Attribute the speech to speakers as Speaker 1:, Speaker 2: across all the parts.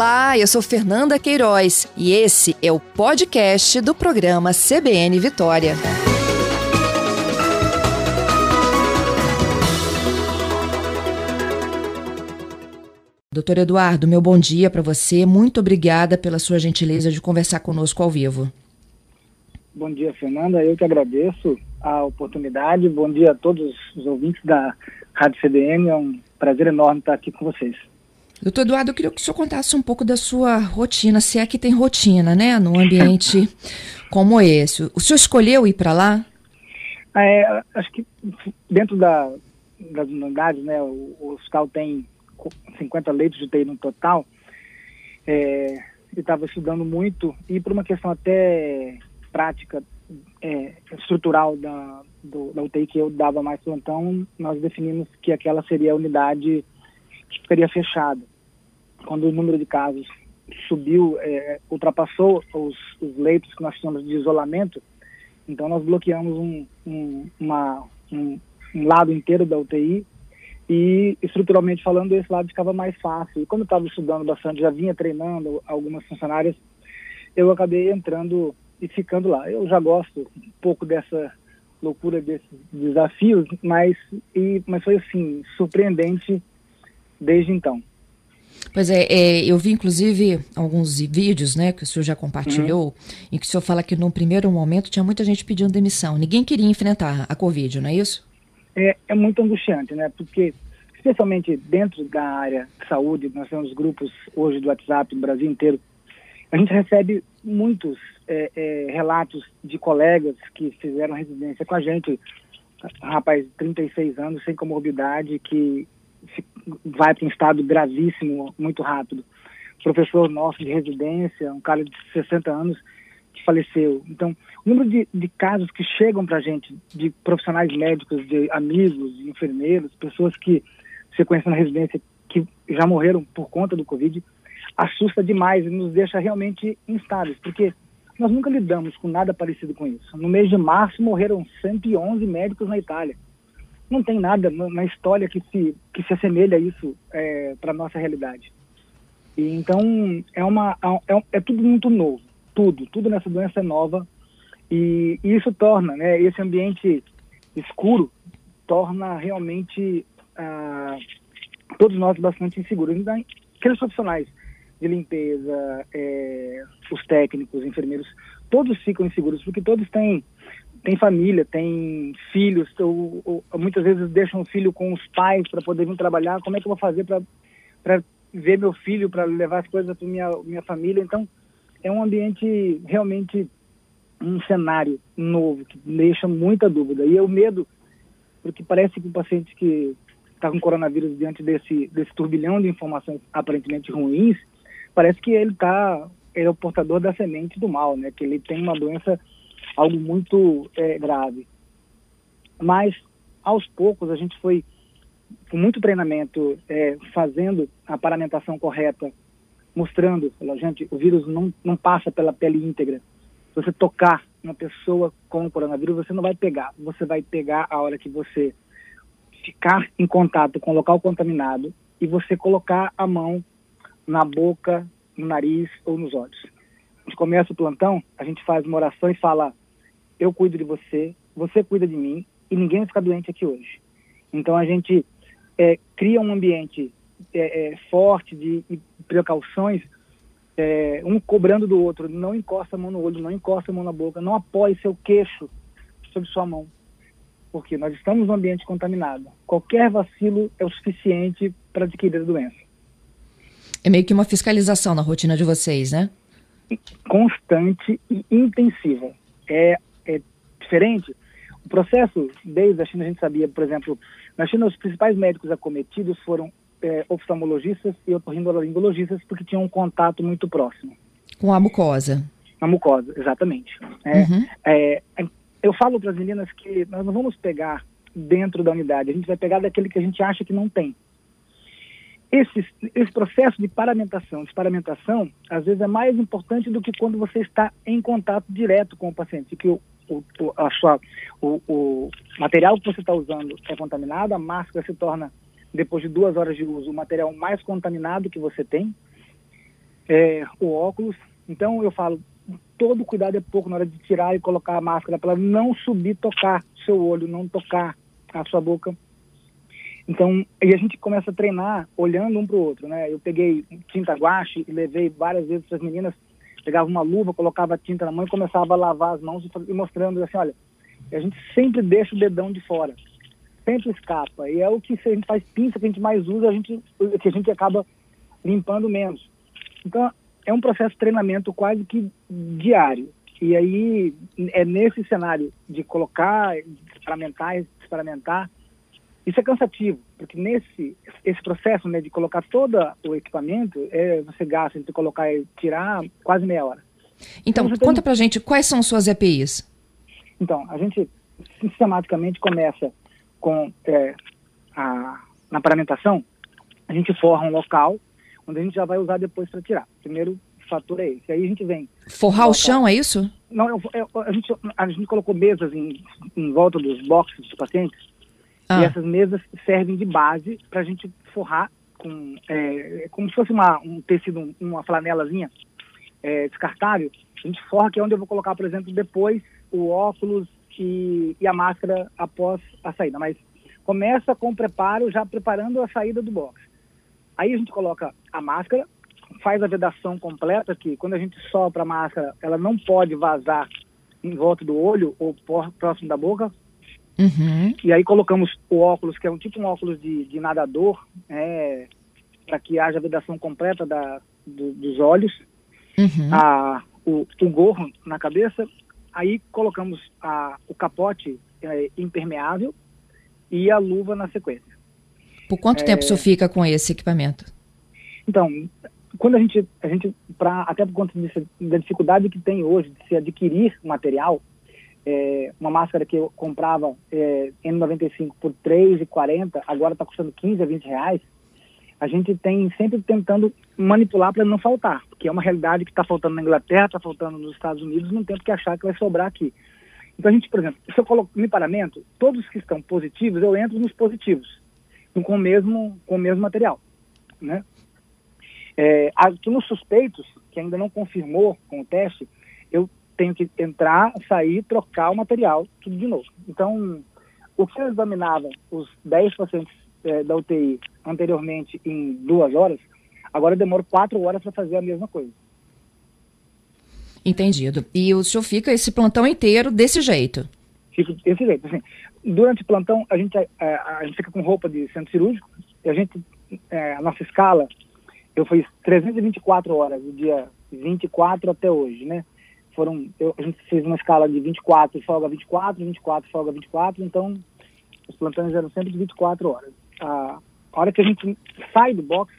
Speaker 1: Olá, eu sou Fernanda Queiroz e esse é o podcast do programa CBN Vitória. Doutor Eduardo, meu bom dia para você. Muito obrigada pela sua gentileza de conversar conosco ao vivo.
Speaker 2: Bom dia, Fernanda. Eu que agradeço a oportunidade. Bom dia a todos os ouvintes da Rádio CBN. É um prazer enorme estar aqui com vocês.
Speaker 1: Doutor Eduardo, eu queria que o senhor contasse um pouco da sua rotina, se é que tem rotina, né, num ambiente como esse. O senhor escolheu ir para lá?
Speaker 2: É, acho que dentro da, das unidades, né, o, o hospital tem 50 leitos de UTI no total. É, eu estava estudando muito e por uma questão até prática, é, estrutural da, do, da UTI que eu dava mais plantão, nós definimos que aquela seria a unidade que ficaria fechada quando o número de casos subiu, é, ultrapassou os, os, leitos que nós tínhamos de isolamento, então nós bloqueamos um, um, uma, um, um lado inteiro da UTI e estruturalmente falando esse lado ficava mais fácil. E quando eu estava estudando bastante, já vinha treinando algumas funcionárias, eu acabei entrando e ficando lá. Eu já gosto um pouco dessa loucura desses desafios, mas mas foi assim surpreendente desde então.
Speaker 1: Pois é, é, eu vi inclusive alguns vídeos, né, que o senhor já compartilhou, uhum. em que o senhor fala que num primeiro momento tinha muita gente pedindo demissão. Ninguém queria enfrentar a Covid, não é isso?
Speaker 2: É, é muito angustiante, né? Porque, especialmente dentro da área de saúde, nós temos grupos hoje do WhatsApp do Brasil inteiro, a gente recebe muitos é, é, relatos de colegas que fizeram residência com a gente, rapaz, 36 anos, sem comorbidade, que vai para um estado gravíssimo muito rápido. Professor nosso de residência, um cara de 60 anos, que faleceu. Então, o número de, de casos que chegam para a gente, de profissionais médicos, de amigos, de enfermeiros, pessoas que você conhece na residência, que já morreram por conta do Covid, assusta demais e nos deixa realmente instáveis, porque nós nunca lidamos com nada parecido com isso. No mês de março morreram 111 médicos na Itália não tem nada na história que se, que se assemelha a isso é, para nossa realidade. E, então, é, uma, é, é, tudo muito novo, tudo, tudo nessa doença é nova, e, e isso torna, né, esse ambiente escuro, torna realmente ah, todos nós bastante inseguros. Aqueles profissionais de limpeza, é, os técnicos, enfermeiros, todos ficam inseguros, porque todos têm tem família, tem filhos, ou, ou, muitas vezes deixam o filho com os pais para poder vir trabalhar. Como é que eu vou fazer para ver meu filho, para levar as coisas para minha minha família? Então, é um ambiente realmente um cenário novo que deixa muita dúvida. E o medo, porque parece que o paciente que está com coronavírus diante desse desse turbilhão de informações aparentemente ruins, parece que ele está ele é o portador da semente do mal, né? Que ele tem uma doença algo muito é, grave. Mas, aos poucos, a gente foi, com muito treinamento, é, fazendo a paramentação correta, mostrando, gente, o vírus não, não passa pela pele íntegra. Se você tocar uma pessoa com o coronavírus, você não vai pegar. Você vai pegar a hora que você ficar em contato com o local contaminado e você colocar a mão na boca, no nariz ou nos olhos. Gente começa o plantão, a gente faz uma oração e fala: eu cuido de você, você cuida de mim e ninguém vai ficar doente aqui hoje. Então a gente é, cria um ambiente é, é, forte de, de precauções, é, um cobrando do outro. Não encosta a mão no olho, não encosta a mão na boca, não apoie seu queixo sobre sua mão, porque nós estamos num ambiente contaminado. Qualquer vacilo é o suficiente para adquirir a doença.
Speaker 1: É meio que uma fiscalização na rotina de vocês, né?
Speaker 2: Constante e intensiva. É diferente. O processo, desde a China, a gente sabia, por exemplo, na China os principais médicos acometidos foram é, oftalmologistas e otorrinolaringologistas porque tinham um contato muito próximo.
Speaker 1: Com a mucosa.
Speaker 2: A mucosa, exatamente. É, uhum. é, eu falo para as meninas que nós não vamos pegar dentro da unidade, a gente vai pegar daquele que a gente acha que não tem. Esse, esse processo de paramentação, de paramentação, às vezes é mais importante do que quando você está em contato direto com o paciente, que o, o, a sua, o, o material que você está usando é contaminado, a máscara se torna, depois de duas horas de uso, o material mais contaminado que você tem. é, o óculos. Então eu falo, todo cuidado é pouco na hora de tirar e colocar a máscara para não subir, tocar seu olho, não tocar a sua boca. Então, e a gente começa a treinar olhando um para o outro, né? Eu peguei tinta guache e levei várias vezes para as meninas, pegava uma luva, colocava tinta na mão e começava a lavar as mãos e mostrando assim, olha, a gente sempre deixa o dedão de fora, sempre escapa. E é o que a gente faz pinça que a gente mais usa, a gente, que a gente acaba limpando menos. Então, é um processo de treinamento quase que diário. E aí, é nesse cenário de colocar, de experimentar, experimentar, isso é cansativo, porque nesse esse processo né, de colocar todo o equipamento, é, você gasta entre colocar e tirar quase meia hora.
Speaker 1: Então, então conta tem... pra gente, quais são suas EPIs?
Speaker 2: Então, a gente sistematicamente começa com é, a, na paramentação, a gente forra um local onde a gente já vai usar depois para tirar. Primeiro fator é esse. Aí a gente vem.
Speaker 1: Forrar o chão, é isso?
Speaker 2: Não, eu, eu, a, gente, a gente colocou mesas em, em volta dos boxes dos pacientes ah. E essas mesas servem de base para a gente forrar com é, como se fosse uma, um tecido, uma flanelazinha é, descartável. A gente forra, que é onde eu vou colocar, por exemplo, depois o óculos e, e a máscara após a saída. Mas começa com o preparo, já preparando a saída do box. Aí a gente coloca a máscara, faz a vedação completa, que quando a gente sopra a máscara, ela não pode vazar em volta do olho ou próximo da boca, Uhum. E aí colocamos o óculos, que é um tipo um óculos de, de nadador, é, para que haja a vedação completa da, do, dos olhos, uhum. a, o, o, gorro na cabeça, aí colocamos a, o capote é, impermeável e a luva na sequência.
Speaker 1: Por quanto é, tempo senhor fica com esse equipamento?
Speaker 2: Então, quando a gente, a gente pra, até por conta da dificuldade que tem hoje de se adquirir material, é, uma máscara que eu comprava é, N95 por R$3,40, agora está custando 15 a 20 reais, a gente tem sempre tentando manipular para não faltar, porque é uma realidade que está faltando na Inglaterra, está faltando nos Estados Unidos, não tem que achar que vai sobrar aqui. Então a gente, por exemplo, se eu coloco no paramento, todos que estão positivos, eu entro nos positivos, com o mesmo, com o mesmo material, né? É, aqui nos suspeitos, que ainda não confirmou com o teste, eu tenho que entrar, sair, trocar o material, tudo de novo. Então, o que eu examinava os 10 pacientes é, da UTI anteriormente em duas horas, agora eu demoro quatro horas para fazer a mesma coisa.
Speaker 1: Entendido. E o senhor fica esse plantão inteiro desse jeito?
Speaker 2: Fico desse jeito. Assim, durante o plantão, a gente, a, é, a gente fica com roupa de centro cirúrgico, e a gente, é, a nossa escala, eu fiz 324 horas, do dia 24 até hoje, né? Foram, eu, a gente fez uma escala de 24 folga 24, 24 folga 24, então os plantões eram sempre de 24 horas. A, hora que a gente sai do box,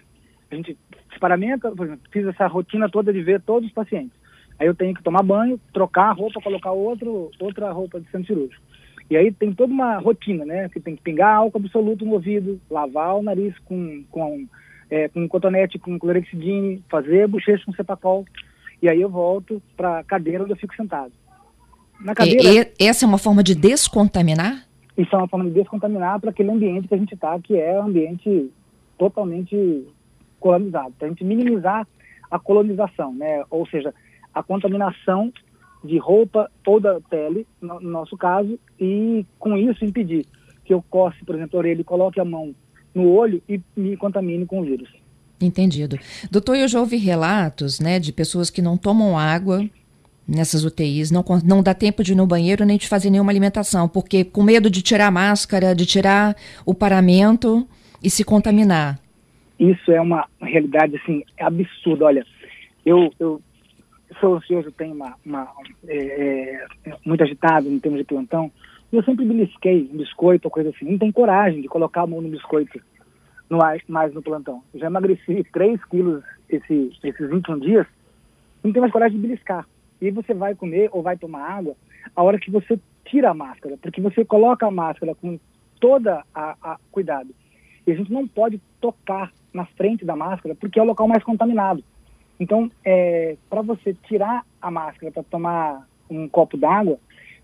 Speaker 2: a gente paramenta, por exemplo, fiz essa rotina toda de ver todos os pacientes. Aí eu tenho que tomar banho, trocar a roupa, colocar outro, outra roupa de centro cirúrgico. E aí tem toda uma rotina, né? Que tem que pingar álcool absoluto no ouvido, lavar o nariz com, com, é, com cotonete, com clorexidine, fazer bochecha com cepacol e aí eu volto para a cadeira onde eu fico sentado.
Speaker 1: Na cadeira, e, essa é uma forma de descontaminar?
Speaker 2: Isso é uma forma de descontaminar para aquele ambiente que a gente está, que é um ambiente totalmente colonizado. Para a gente minimizar a colonização, né? ou seja, a contaminação de roupa ou da pele, no, no nosso caso, e com isso impedir que eu coce, por exemplo, a orelha e coloque a mão no olho e me contamine com o vírus.
Speaker 1: Entendido. Doutor, eu já ouvi relatos né, de pessoas que não tomam água nessas UTIs, não, não dá tempo de ir no banheiro nem de fazer nenhuma alimentação, porque com medo de tirar a máscara, de tirar o paramento e se contaminar.
Speaker 2: Isso é uma realidade assim absurda. Olha, eu, eu sou ansioso, tenho uma, uma é, é, muito agitado em termos de plantão, e eu sempre belisquei um biscoito ou coisa assim. Não tem coragem de colocar a mão no biscoito no, mais no plantão. Eu já emagreci 3 quilos esse, esses 21 dias, não tem mais coragem de beliscar. E você vai comer ou vai tomar água a hora que você tira a máscara, porque você coloca a máscara com toda a, a cuidado. E a gente não pode tocar na frente da máscara porque é o local mais contaminado. Então, é, para você tirar a máscara para tomar um copo d'água,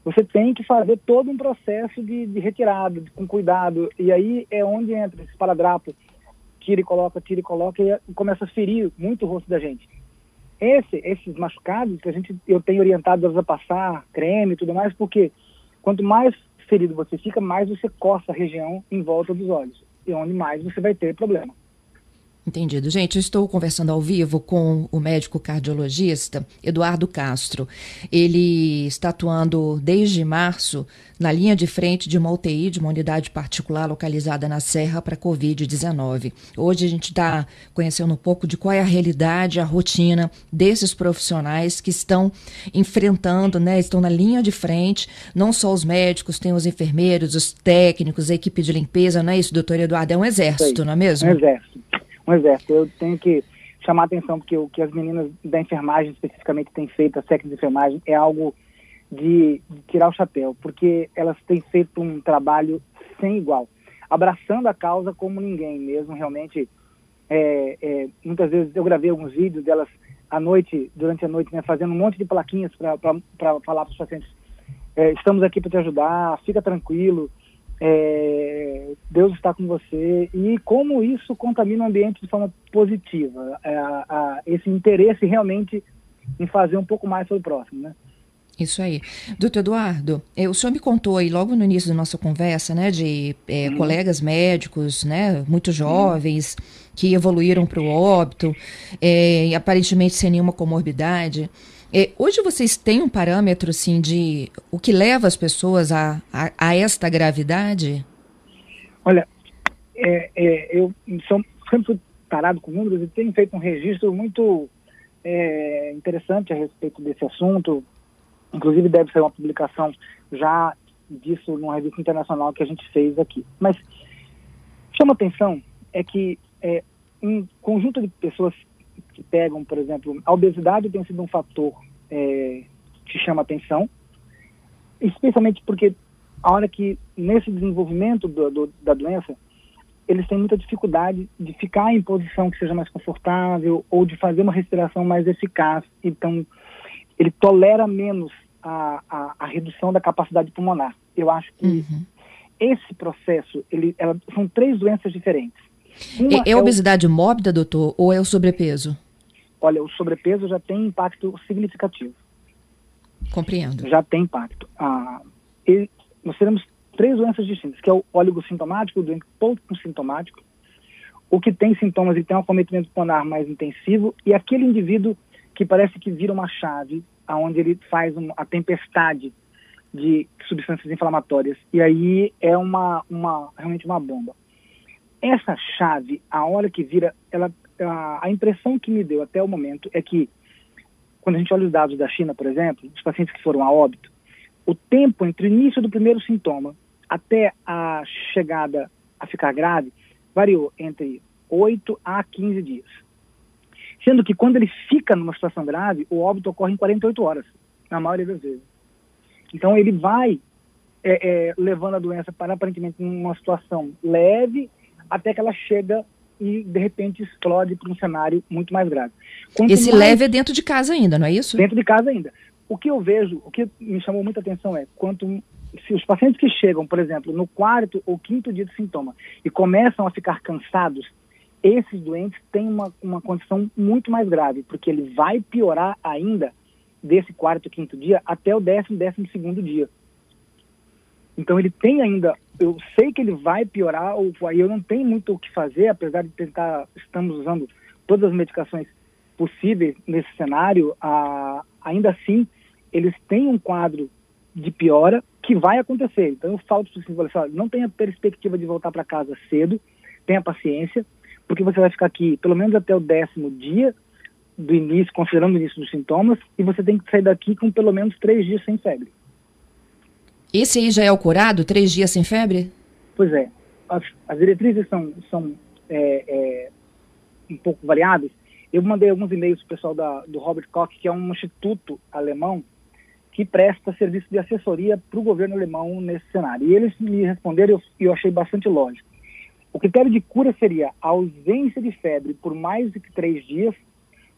Speaker 2: você tem que fazer todo um processo de, de retirada, de, com cuidado. E aí é onde entra esse paradrapo, tira e coloca, tira e coloca, e começa a ferir muito o rosto da gente. esse, esses machucados que a gente, eu tenho orientado elas a passar creme e tudo mais, porque quanto mais ferido você fica, mais você coça a região em volta dos olhos, e onde mais você vai ter problema.
Speaker 1: Entendido. Gente, eu estou conversando ao vivo com o médico cardiologista Eduardo Castro. Ele está atuando desde março na linha de frente de uma UTI, de uma unidade particular localizada na Serra para Covid-19. Hoje a gente está conhecendo um pouco de qual é a realidade, a rotina desses profissionais que estão enfrentando, né, estão na linha de frente, não só os médicos, tem os enfermeiros, os técnicos, a equipe de limpeza, não é isso, doutor Eduardo? É um exército, não é mesmo?
Speaker 2: É um exército um exército. Eu tenho que chamar a atenção porque o que as meninas da enfermagem especificamente têm feito, a técnicas de enfermagem, é algo de, de, tirar o chapéu, porque elas têm feito um trabalho sem igual, abraçando a causa como ninguém mesmo, realmente. É, é, muitas vezes eu gravei alguns vídeos delas à noite, durante a noite, né, fazendo um monte de plaquinhas para falar para os pacientes: é, estamos aqui para te ajudar, fica tranquilo, é, Deus está com você e como isso contamina o ambiente de forma positiva, é, a, esse interesse realmente em fazer um pouco mais pelo próximo, né?
Speaker 1: Isso aí. Doutor Eduardo, é, o senhor me contou aí logo no início da nossa conversa, né, de é, uhum. colegas médicos, né, muito jovens, uhum. que evoluíram para o óbito, é, aparentemente sem nenhuma comorbidade. É, hoje vocês têm um parâmetro assim de o que leva as pessoas a, a, a esta gravidade?
Speaker 2: Olha, é, é, eu sou, sempre parado com números e tenho feito um registro muito é, interessante a respeito desse assunto. Inclusive deve ser uma publicação já disso numa revista internacional que a gente fez aqui. Mas chama atenção é que é, um conjunto de pessoas que pegam, por exemplo, a obesidade tem sido um fator é, que chama atenção, especialmente porque a hora que nesse desenvolvimento do, do, da doença eles têm muita dificuldade de ficar em posição que seja mais confortável ou de fazer uma respiração mais eficaz. Então, ele tolera menos a, a, a redução da capacidade pulmonar. Eu acho que uhum. esse processo, ele, ela, são três doenças diferentes.
Speaker 1: É, é, obesidade o... mórbida, doutor, ou é o sobrepeso?
Speaker 2: Olha, o sobrepeso já tem impacto significativo.
Speaker 1: Compreendo.
Speaker 2: Já tem impacto. Ah, e nós teremos três doenças distintas, que é o sintomático, o doente pouco sintomático, o que tem sintomas e tem um acometimento pulmonar mais intensivo, e aquele indivíduo que parece que vira uma chave, aonde ele faz uma, a tempestade de substâncias inflamatórias, e aí é uma, uma realmente uma bomba. Essa chave, a hora que vira, ela a, impressão que me deu até o momento é que, quando a gente olha os dados da China, por exemplo, dos pacientes que foram a óbito, o tempo entre o início do primeiro sintoma até a chegada a ficar grave variou entre 8 a 15 dias. Sendo que quando ele fica numa situação grave, o óbito ocorre em 48 horas, na maioria das vezes. Então ele vai é, é, levando a doença para aparentemente uma situação leve até que ela chega e de repente explode para um cenário muito mais grave.
Speaker 1: Quanto Esse mais... leve é dentro de casa ainda, não é isso?
Speaker 2: Dentro de casa ainda. O que eu vejo, o que me chamou muita atenção é quanto se os pacientes que chegam, por exemplo, no quarto ou quinto dia de sintoma e começam a ficar cansados, esses doentes têm uma, uma condição muito mais grave, porque ele vai piorar ainda desse quarto, quinto dia até o décimo, décimo segundo dia. Então ele tem ainda, eu sei que ele vai piorar, ou eu não tenho muito o que fazer, apesar de tentar, estamos usando todas as medicações possíveis nesse cenário, a, ainda assim eles têm um quadro de piora que vai acontecer. Então eu falo para os assim, não tenha perspectiva de voltar para casa cedo, tenha paciência, porque você vai ficar aqui pelo menos até o décimo dia do início, considerando o início dos sintomas, e você tem que sair daqui com pelo menos três dias sem febre.
Speaker 1: Esse aí já é o curado? Três dias sem febre?
Speaker 2: Pois é. As, as diretrizes são, são é, é, um pouco variadas. Eu mandei alguns e-mails para o pessoal da, do Robert Koch, que é um instituto alemão que presta serviço de assessoria para o governo alemão nesse cenário. E eles me responderam e eu, eu achei bastante lógico. O critério de cura seria a ausência de febre por mais de três dias,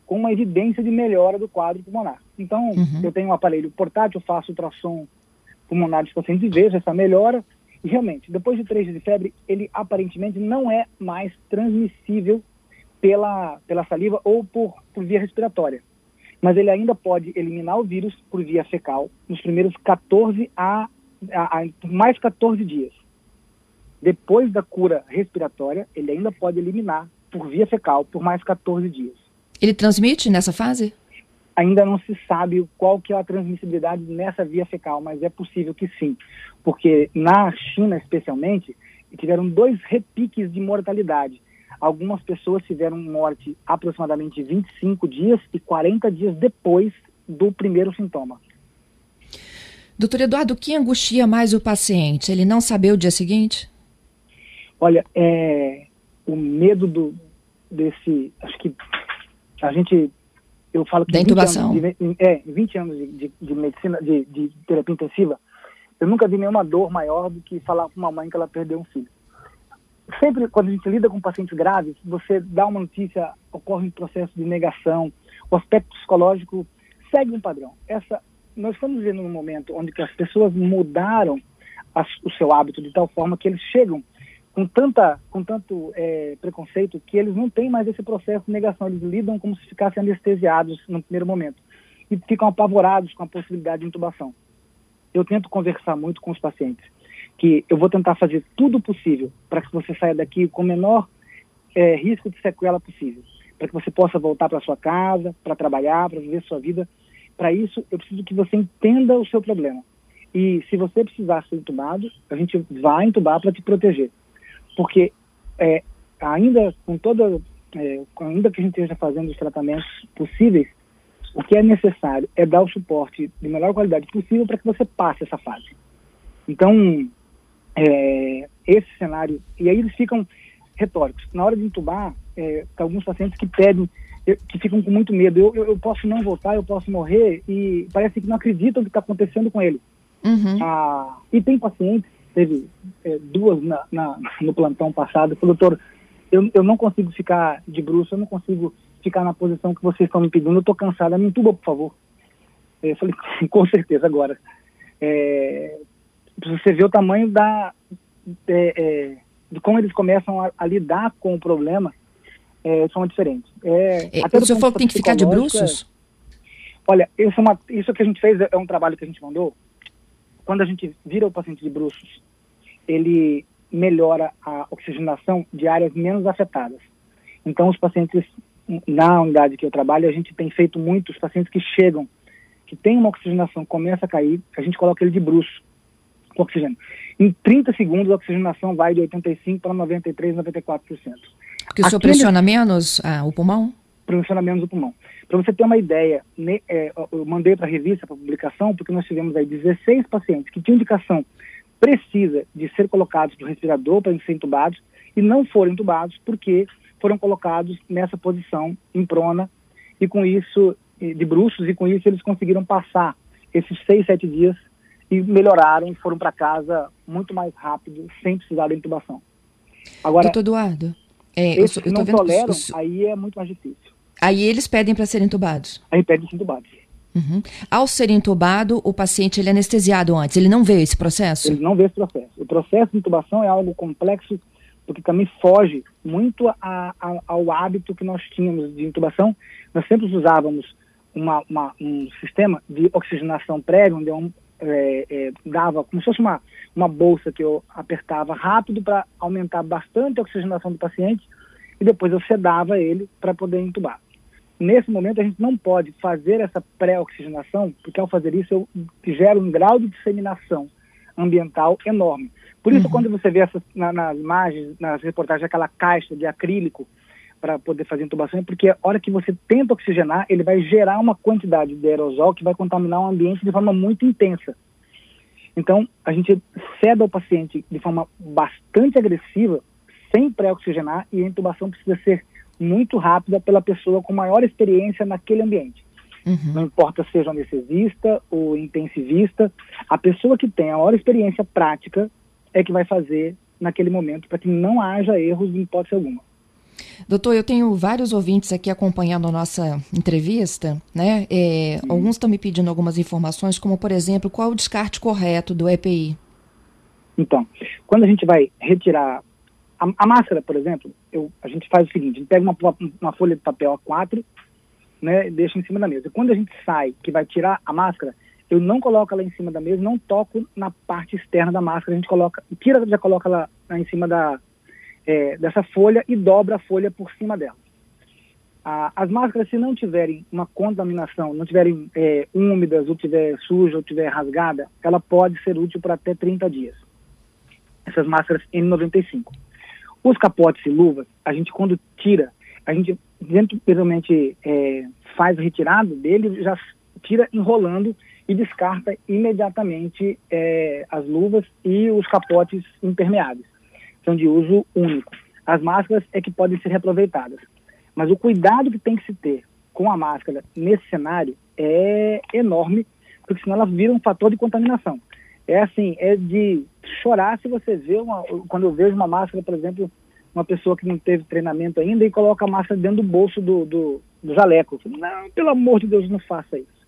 Speaker 2: com uma evidência de melhora do quadro pulmonar. Então, uhum. eu tenho um aparelho portátil, faço ultrassom pulmonar dos pacientes e vejo essa melhora. E realmente, depois de três dias de febre, ele aparentemente não é mais transmissível pela, pela saliva ou por, por via respiratória. mas ele ainda pode eliminar o vírus por via fecal nos primeiros 14 a, a, a mais 14 dias. Depois da cura respiratória, ele ainda pode eliminar por via fecal por mais 14 dias.
Speaker 1: Ele transmite nessa fase?
Speaker 2: Ainda não se sabe qual que é a transmissibilidade nessa via fecal, mas é possível que sim, porque na China especialmente tiveram dois repiques de mortalidade. Algumas pessoas tiveram morte aproximadamente 25 dias e 40 dias depois do primeiro sintoma.
Speaker 1: Doutor Eduardo, o que angustia mais o paciente? Ele não saber o dia seguinte?
Speaker 2: Olha, é, o medo do, desse. Acho que a gente. Eu falo que.
Speaker 1: Da intubação.
Speaker 2: 20 anos de, é, 20 anos de, de, de medicina, de, de, terapia intensiva, eu nunca vi nenhuma dor maior do que falar com uma mãe que ela perdeu um filho. Sempre quando a gente lida com pacientes graves, você dá uma notícia, ocorre um processo de negação, o aspecto psicológico segue um padrão. Essa, nós estamos vivendo num momento onde que as pessoas mudaram as, o seu hábito de tal forma que eles chegam com, tanta, com tanto é, preconceito que eles não têm mais esse processo de negação, eles lidam como se ficassem anestesiados no primeiro momento e ficam apavorados com a possibilidade de intubação. Eu tento conversar muito com os pacientes, que eu vou tentar fazer tudo possível para que você saia daqui com o menor é, risco de sequela possível, para que você possa voltar para sua casa, para trabalhar, para viver sua vida. Para isso, eu preciso que você entenda o seu problema. E se você precisar ser entubado, a gente vai entubar para te proteger porque é, ainda com toda, é, ainda que a gente esteja fazendo os tratamentos possíveis, o que é necessário é dar o suporte de melhor qualidade possível para que você passe essa fase. Então, é, esse cenário, e aí eles ficam retóricos. Na hora de entubar, é, alguns pacientes que pedem, que ficam com muito medo. Eu, eu, eu, posso não voltar, eu posso morrer, e parece que não acreditam o que está acontecendo com ele. Uhum. Ah, e tem pacientes teve é, duas na, na, no plantão passado, falou, doutor, eu, eu não consigo ficar de bruxo, eu não consigo ficar na posição que vocês estão me pedindo, eu estou cansada, me entuba, por favor. Eu falei, com certeza, agora. É, você vê o tamanho da, é, é, de como eles começam a, a lidar com o problema, é, são diferentes.
Speaker 1: É, é o senhor falou que tem que ficar de bruxos?
Speaker 2: olha, isso, é uma, isso que a gente fez é um trabalho que a gente mandou, quando a gente vira o paciente de bruxos, ele melhora a oxigenação de áreas menos afetadas. Então, os pacientes, na unidade que eu trabalho, a gente tem feito muito, os pacientes que chegam, que tem uma oxigenação, começa a cair, a gente coloca ele de bruxo, com oxigênio. Em 30 segundos, a oxigenação vai de 85% para 93%, 94%.
Speaker 1: Porque o senhor pressiona menos ah, o pulmão?
Speaker 2: Pressiona menos o pulmão. Para você ter uma ideia, é, eu mandei para a revista, para publicação, porque nós tivemos aí 16 pacientes que tinham indicação precisa de ser colocados no respirador para ser entubados e não foram entubados porque foram colocados nessa posição em prona e com isso, de bruxos, e com isso eles conseguiram passar esses seis, sete dias e melhoraram e foram para casa muito mais rápido, sem precisar da intubação.
Speaker 1: Agora, Doutor Eduardo,
Speaker 2: é, eu, eu não toleram, aí é muito mais difícil.
Speaker 1: Aí eles pedem para serem entubados?
Speaker 2: Aí pedem ser entubados.
Speaker 1: Uhum. Ao ser entubado, o paciente ele é anestesiado antes, ele não vê esse processo?
Speaker 2: Ele não vê esse processo. O processo de intubação é algo complexo, porque também foge muito a, a, ao hábito que nós tínhamos de intubação. Nós sempre usávamos uma, uma, um sistema de oxigenação prévia, onde eu é, é, dava como se fosse uma, uma bolsa que eu apertava rápido para aumentar bastante a oxigenação do paciente e depois eu sedava ele para poder intubar. Nesse momento, a gente não pode fazer essa pré-oxigenação, porque ao fazer isso, eu gero um grau de disseminação ambiental enorme. Por isso, uhum. quando você vê essas, na, nas imagens, nas reportagens, aquela caixa de acrílico para poder fazer intubação, é porque a hora que você tenta oxigenar, ele vai gerar uma quantidade de aerosol que vai contaminar o ambiente de forma muito intensa. Então, a gente ceda o paciente de forma bastante agressiva, sem pré-oxigenar, e a intubação precisa ser muito rápida pela pessoa com maior experiência naquele ambiente. Uhum. Não importa seja anestesista ou intensivista, a pessoa que tem a maior experiência prática é que vai fazer naquele momento para que não haja erros em hipótese alguma.
Speaker 1: Doutor, eu tenho vários ouvintes aqui acompanhando a nossa entrevista, né? É, uhum. Alguns estão me pedindo algumas informações, como por exemplo, qual o descarte correto do EPI?
Speaker 2: Então, quando a gente vai retirar a, a máscara, por exemplo, eu, a gente faz o seguinte, a gente pega uma, uma folha de papel A4 né, deixo em cima da mesa. Quando a gente sai, que vai tirar a máscara, eu não coloco ela em cima da mesa, não toco na parte externa da máscara, a gente coloca, tira, já coloca ela em cima da, é, dessa folha e dobra a folha por cima dela. As máscaras, se não tiverem uma contaminação, não tiverem é, úmidas, ou tiver suja, ou tiver rasgada, ela pode ser útil por até 30 dias. Essas máscaras N95. Os capotes e luvas, a gente quando tira, a gente geralmente é, faz a retirada dele, já tira enrolando e descarta imediatamente é, as luvas e os capotes impermeáveis. São de uso único. As máscaras é que podem ser reaproveitadas. Mas o cuidado que tem que se ter com a máscara nesse cenário é enorme, porque senão ela vira um fator de contaminação. É assim, é de chorar se você vê uma, quando eu vejo uma máscara, por exemplo, uma pessoa que não teve treinamento ainda e coloca a máscara dentro do bolso do, do, do jaleco. Não, pelo amor de Deus, não faça isso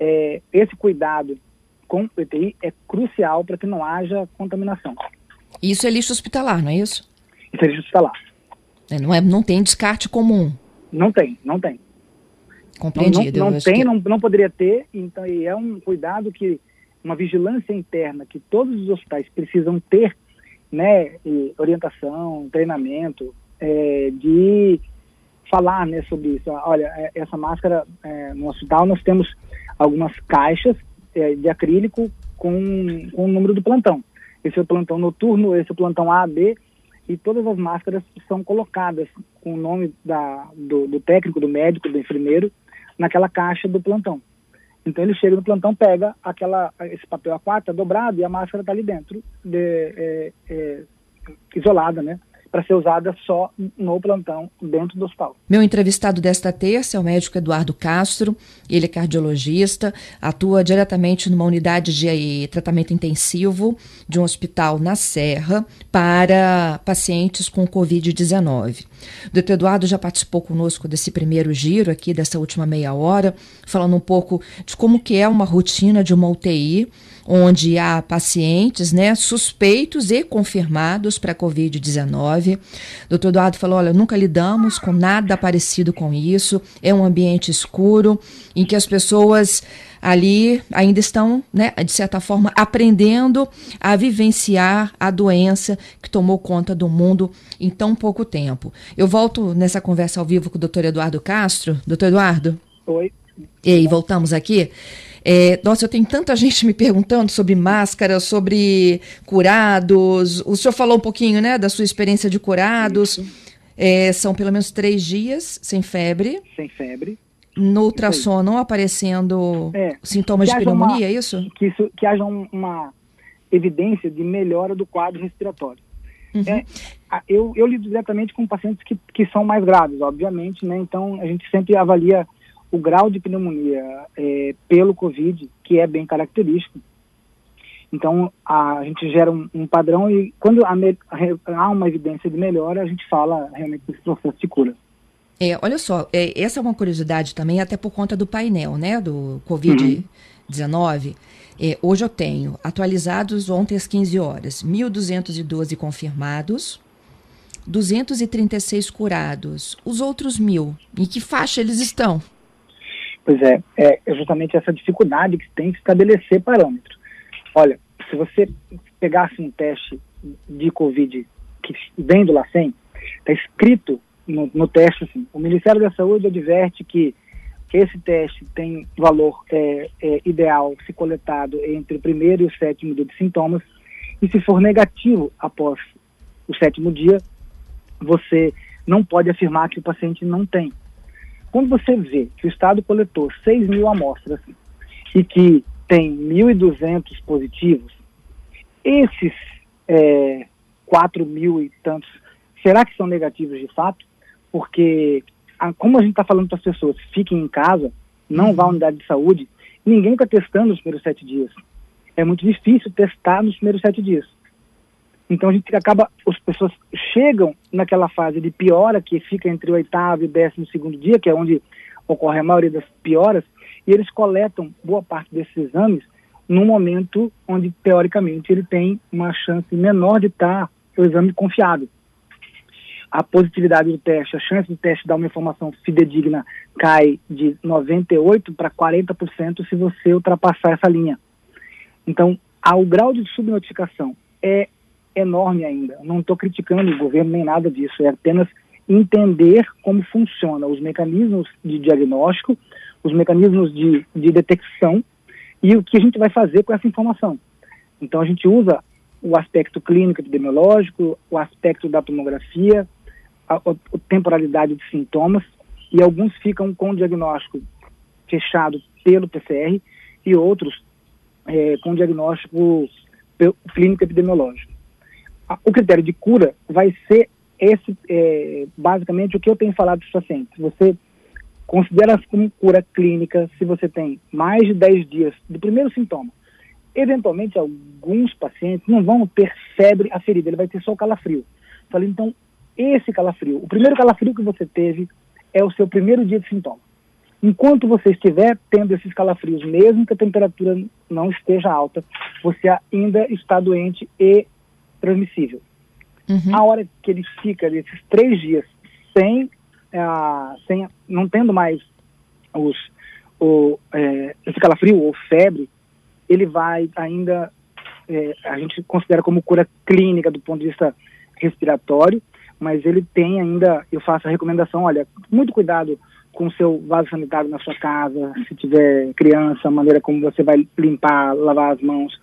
Speaker 2: é, esse cuidado com o ETI é crucial para que não haja contaminação.
Speaker 1: Isso é lixo hospitalar, não é isso?
Speaker 2: Isso é lixo hospitalar.
Speaker 1: É, não, é, não tem descarte comum?
Speaker 2: Não tem, não tem.
Speaker 1: Compreendido.
Speaker 2: Não, não, não tem, que... não, não poderia ter, então e é um cuidado que, uma vigilância interna que todos os hospitais precisam ter, né, orientação, treinamento, é, de falar, né, sobre isso. Olha, é, essa máscara é, no hospital nós temos algumas caixas é, de acrílico com, com o número do plantão. Esse é o plantão noturno, esse é o plantão A, B, e todas as máscaras são colocadas com o nome da, do, do técnico, do médico, do enfermeiro, naquela caixa do plantão. Então ele chega no plantão, pega aquela, esse papel A4 tá dobrado e a máscara está ali dentro, de, é, é, isolada, né? Para ser usada só no plantão dentro do hospital.
Speaker 1: Meu entrevistado desta terça é o médico Eduardo Castro, ele é cardiologista, atua diretamente numa unidade de tratamento intensivo de um hospital na Serra para pacientes com Covid-19. O doutor Eduardo já participou conosco desse primeiro giro aqui, dessa última meia hora, falando um pouco de como que é uma rotina de uma UTI, onde há pacientes né, suspeitos e confirmados para Covid-19. Doutor Eduardo falou: olha, nunca lidamos com nada parecido com isso, é um ambiente escuro em que as pessoas ali ainda estão, né, de certa forma, aprendendo a vivenciar a doença que tomou conta do mundo em tão pouco tempo. Eu volto nessa conversa ao vivo com o doutor Eduardo Castro. Doutor Eduardo?
Speaker 2: Oi.
Speaker 1: E voltamos aqui. É, nossa, eu tenho tanta gente me perguntando sobre máscara, sobre curados. O senhor falou um pouquinho, né, da sua experiência de curados. É, são pelo menos três dias sem febre.
Speaker 2: Sem febre.
Speaker 1: No ultrassom não aparecendo é, sintomas de pneumonia, uma, é isso?
Speaker 2: Que, isso? que haja um, uma evidência de melhora do quadro respiratório. Uhum. É, eu, eu lido diretamente com pacientes que, que são mais graves, obviamente, né? Então a gente sempre avalia o grau de pneumonia é, pelo Covid, que é bem característico. Então, a, a gente gera um, um, padrão e quando há, há, uma evidência de melhora, a gente fala realmente desse processo de cura.
Speaker 1: É, olha só, é, essa é uma curiosidade também, até por conta do painel, né, do Covid-19. Uhum. É, hoje eu tenho atualizados ontem às 15 horas, 1.212 confirmados, 236 curados. Os outros mil, em que faixa eles estão?
Speaker 2: Pois é, é justamente essa dificuldade que tem de estabelecer parâmetros. Olha, se você pegasse um teste de Covid que vem do LACEN, está escrito no, no, teste assim, o Ministério da Saúde adverte que esse teste tem valor é, é, ideal se coletado entre o primeiro e o sétimo dia de sintomas, e se for negativo após o sétimo dia, você não pode afirmar que o paciente não tem. Quando você vê que o Estado coletou 6 mil amostras e que tem 1.200 positivos, esses é, 4 mil e tantos, será que são negativos de fato? Porque, a, como a gente está falando para as pessoas, fiquem em casa, não vá à unidade de saúde, ninguém está testando nos primeiros sete dias. É muito difícil testar nos primeiros sete dias. Então a gente acaba, as pessoas chegam naquela fase de piora que fica entre o oitavo e o décimo segundo dia, que é onde ocorre a maioria das pioras, e eles coletam boa parte desses exames num momento onde teoricamente ele tem uma chance menor de estar o exame confiado. a positividade do teste, a chance do teste dar uma informação fidedigna cai de 98% para 40% se você ultrapassar essa linha. Então, o grau de subnotificação é enorme ainda. Não estou criticando o governo nem nada disso, é apenas entender como funcionam os mecanismos de diagnóstico, os mecanismos de, de detecção e o que a gente vai fazer com essa informação. Então, a gente usa o aspecto clínico epidemiológico, o aspecto da tomografia, a, a, a temporalidade de sintomas, e alguns ficam com o diagnóstico fechado pelo PCR e outros é, com diagnóstico clínico epidemiológico. O critério de cura vai ser esse, é, basicamente, o que eu tenho falado para os pacientes. Você considera como cura clínica se você tem mais de 10 dias do primeiro sintoma. Eventualmente, alguns pacientes não vão ter febre aferida, ele vai ter só calafrio. Falei, então, esse calafrio, o primeiro calafrio que você teve é o seu primeiro dia de sintoma. Enquanto você estiver tendo esses calafrios, mesmo que a temperatura não esteja alta, você ainda está doente e transmissível. Uhum. A hora que ele fica esses três dias sem, uh, sem não tendo mais os, o, é, esse calafrio ou febre, ele vai ainda, é, a gente considera como cura clínica do ponto de vista respiratório, mas ele tem ainda, eu faço a recomendação, olha, muito cuidado com o seu vaso sanitário na sua casa, se tiver criança, a maneira como você vai limpar, lavar as mãos.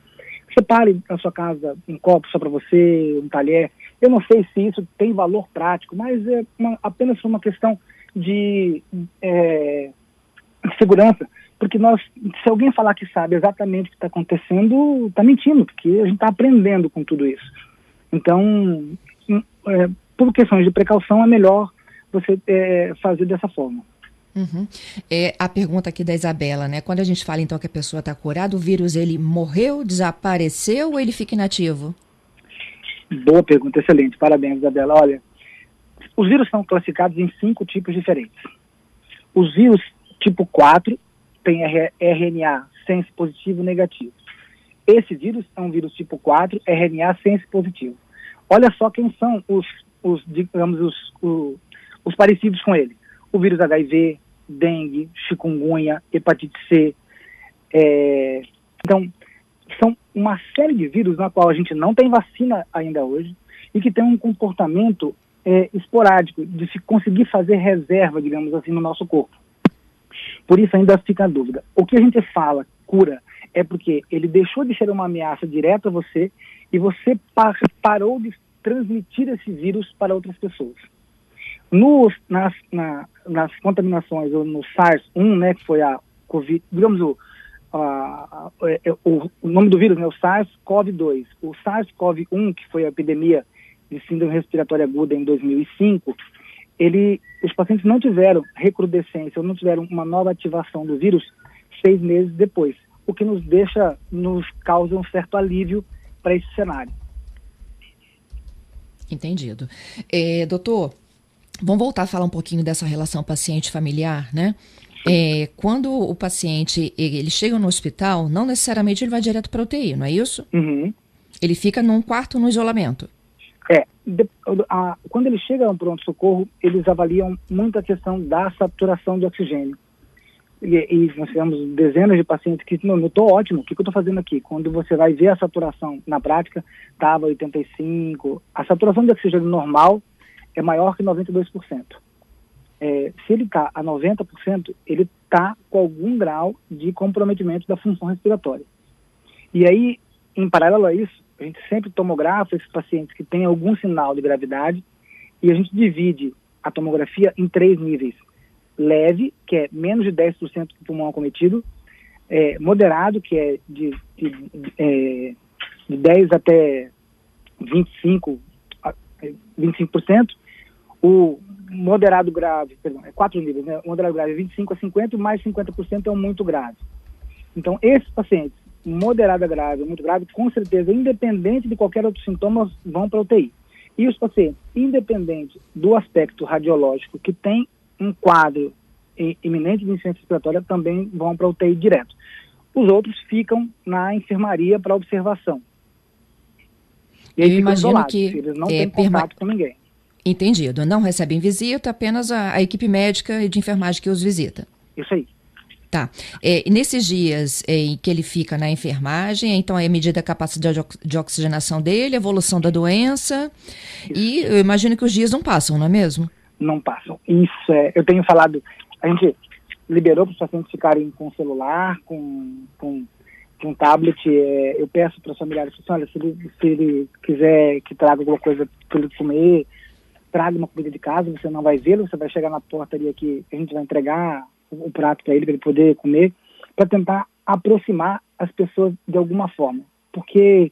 Speaker 2: Separe na sua casa um copo só para você, um talher. Eu não sei se isso tem valor prático, mas é uma, apenas uma questão de, é, segurança. Porque nós, se alguém falar que sabe exatamente o que está acontecendo, está mentindo, porque a gente está aprendendo com tudo isso. Então, hum, é, por questões de precaução, é melhor você é, fazer dessa forma.
Speaker 1: Uhum. É, a pergunta aqui da Isabela, né? Quando a gente fala então que a pessoa está curada, o vírus ele morreu, desapareceu ou ele fica inativo?
Speaker 2: Boa pergunta, excelente. Parabéns, Isabela. Olha, os vírus são classificados em cinco tipos diferentes. Os vírus tipo 4 têm RNA sense positivo e negativo. Esse vírus é um vírus tipo 4, RNA sense positivo. Olha só quem são os, os digamos, os, os, os parecidos com ele. O vírus HIV, dengue, chikungunya, hepatite C. É, então, são uma série de vírus na qual a gente não tem vacina ainda hoje e que tem um comportamento é, esporádico de se conseguir fazer reserva, digamos assim, no nosso corpo. Por isso ainda fica a dúvida. O que a gente fala cura é porque ele deixou de ser uma ameaça direta a você e você par parou de transmitir esse vírus para outras pessoas. Nas, na, nas contaminações, ou no SARS-1, né, que foi a Covid, digamos o, a, é, é, o, o, nome do vírus, né, o SARS-CoV-2. O SARS-CoV-1, que foi a epidemia de síndrome respiratória aguda em 2005, ele, os pacientes não tiveram recrudescência, ou não tiveram uma nova ativação do vírus seis meses depois, o que nos deixa, nos causa um certo alívio para esse cenário.
Speaker 1: Entendido. É, doutor, Vamos voltar a falar um pouquinho dessa relação paciente-familiar, né? É, quando o paciente ele chega no hospital, não necessariamente ele vai direto para a UTI, não é isso?
Speaker 2: Uhum.
Speaker 1: Ele fica num quarto no isolamento.
Speaker 2: É, de, a, quando ele chega a um pronto-socorro, eles avaliam muito a questão da saturação de oxigênio. E, e nós tivemos dezenas de pacientes que não, eu estou ótimo, o que, que eu estou fazendo aqui? Quando você vai ver a saturação na prática, estava 85%. A saturação de oxigênio normal é maior que 92%. É, se ele está a 90%, ele está com algum grau de comprometimento da função respiratória. E aí, em paralelo a isso, a gente sempre tomografa esses pacientes que têm algum sinal de gravidade e a gente divide a tomografia em três níveis. Leve, que é menos de 10% do pulmão acometido, é, moderado, que é de, de, de, é, de 10 até 25, 25%, o moderado grave, perdão, é quatro níveis, né? O moderado grave é 25 a 50, mais 50% é um muito grave. Então, esses pacientes, moderado a grave, muito grave, com certeza, independente de qualquer outro sintoma, vão para a UTI. E os pacientes, independente do aspecto radiológico, que tem um quadro iminente de insuficiência respiratória, também vão para a UTI direto. Os outros ficam na enfermaria para observação.
Speaker 1: E Eu imagino que
Speaker 2: eles não é, têm contato com ninguém
Speaker 1: Entendido. Não recebem visita, apenas a, a equipe médica e de enfermagem que os visita.
Speaker 2: Isso aí.
Speaker 1: Tá. É, nesses dias é, em que ele fica na enfermagem, então é medida a capacidade de oxigenação dele, evolução da doença. Isso. E eu imagino que os dias não passam, não é mesmo?
Speaker 2: Não passam. Isso é. Eu tenho falado. A gente liberou para os pacientes ficarem com celular, com, com, com tablet. É, eu peço para os familiares, assim, olha, se ele, se ele quiser que traga alguma coisa para ele comer, traga uma comida de casa, você não vai vê-lo, você vai chegar na portaria que a gente vai entregar o prato para ele, para ele poder comer, para tentar aproximar as pessoas de alguma forma. Porque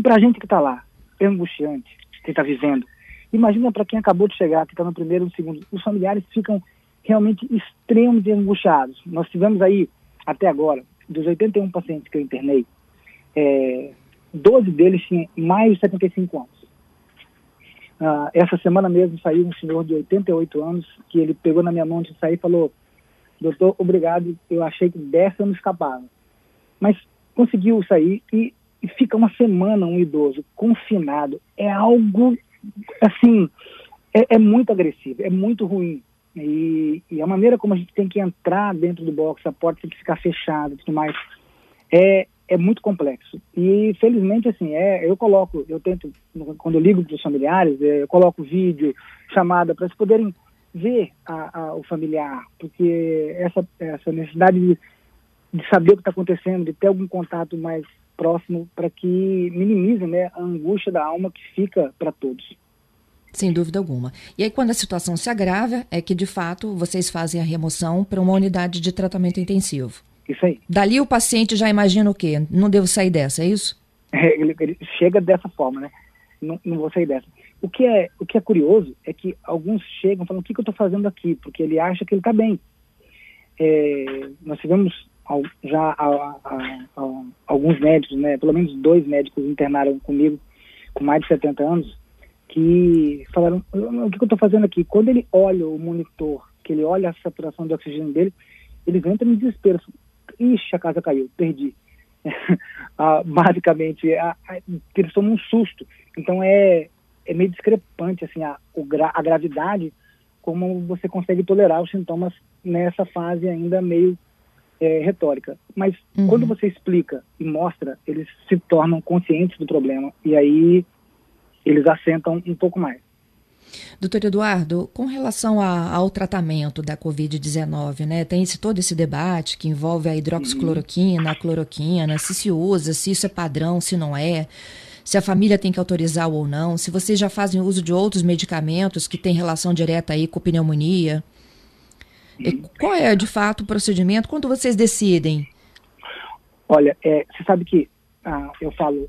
Speaker 2: para a gente que está lá é angustiante, que está vivendo, imagina para quem acabou de chegar, que está no primeiro no segundo, os familiares ficam realmente extremos e angustiados. Nós tivemos aí, até agora, dos 81 pacientes que eu internei, é, 12 deles tinham mais de 75 anos. Uh, essa semana mesmo saiu um senhor de 88 anos que ele pegou na minha mão de sair e falou: Doutor, obrigado, eu achei que dessa eu não escapava. Mas conseguiu sair e, e fica uma semana um idoso confinado. É algo, assim, é, é muito agressivo, é muito ruim. E, e, a maneira como a gente tem que entrar dentro do box, a porta tem que ficar fechada e tudo mais, é, é muito complexo. E felizmente, assim, é, eu coloco, eu tento, quando eu ligo para os familiares, é, eu coloco vídeo, chamada, para eles poderem ver a, a, o familiar, porque essa, essa necessidade de, de saber o que está acontecendo, de ter algum contato mais próximo, para que minimize né, a angústia da alma que fica para todos.
Speaker 1: Sem dúvida alguma. E aí, quando a situação se agrava, é que de fato vocês fazem a remoção para uma unidade de tratamento intensivo.
Speaker 2: Isso aí.
Speaker 1: Dali o paciente já imagina o quê? Não devo sair dessa, é isso?
Speaker 2: É, ele, ele, chega dessa forma, né? Não, não, vou sair dessa. O que, é, o que é curioso é que alguns chegam falando: o que, que eu estou fazendo aqui? Porque ele acha que ele está bem. É, nós tivemos já a, a, a, alguns médicos, né? Pelo menos dois médicos internaram comigo com mais de 70 anos que falaram, o que eu estou fazendo aqui? Quando ele olha o monitor, que ele olha a saturação de oxigênio dele, ele entra em desespero. Ixi, a casa caiu, perdi. ah, basicamente, a, a, eles tomam um susto. Então é, é meio discrepante assim, a, gra, a gravidade, como você consegue tolerar os sintomas nessa fase ainda meio é, retórica. Mas uhum. quando você explica e mostra, eles se tornam conscientes do problema. E aí eles assentam um pouco mais.
Speaker 1: Doutor Eduardo, com relação a, ao tratamento da Covid-19, né, tem esse, todo esse debate que envolve a hidroxicloroquina, a cloroquina, se se usa, se isso é padrão, se não é, se a família tem que autorizar ou não, se vocês já fazem uso de outros medicamentos que têm relação direta aí com pneumonia. E qual é, de fato, o procedimento? Quando vocês decidem?
Speaker 2: Olha, é, você sabe que ah, eu falo,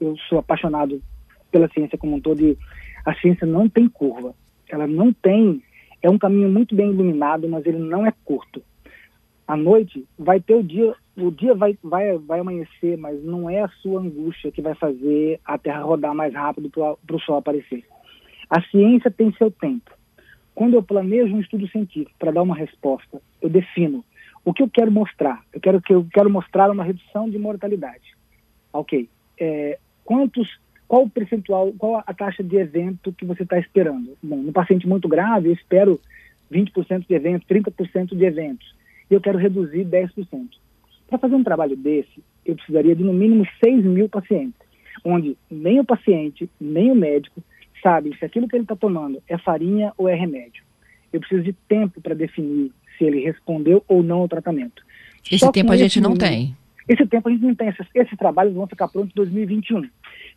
Speaker 2: eu sou apaixonado pela ciência como um todo e a ciência não tem curva. Ela não tem, é um caminho muito bem iluminado, mas ele não é curto. À noite vai ter o dia, o dia vai, vai, vai amanhecer, mas não é a sua angústia que vai fazer a Terra rodar mais rápido para o Sol aparecer. A ciência tem seu tempo. Quando eu planejo um estudo científico para dar uma resposta, eu defino o que eu quero mostrar. Eu quero que eu quero mostrar uma redução de mortalidade. Ok. É, quantos qual o percentual, qual a taxa de evento que você está esperando? Bom, no paciente muito grave, eu espero 20% de eventos, 30% de eventos, e eu quero reduzir 10%. Para fazer um trabalho desse, eu precisaria de no mínimo 6 mil pacientes, onde nem o paciente, nem o médico sabe se aquilo que ele está tomando é farinha ou é remédio. Eu preciso de tempo para definir se ele respondeu ou não ao tratamento.
Speaker 1: Esse Só tempo a gente não tem.
Speaker 2: Esse tempo a gente não tem. Esses, trabalhos vão ficar prontos em 2021.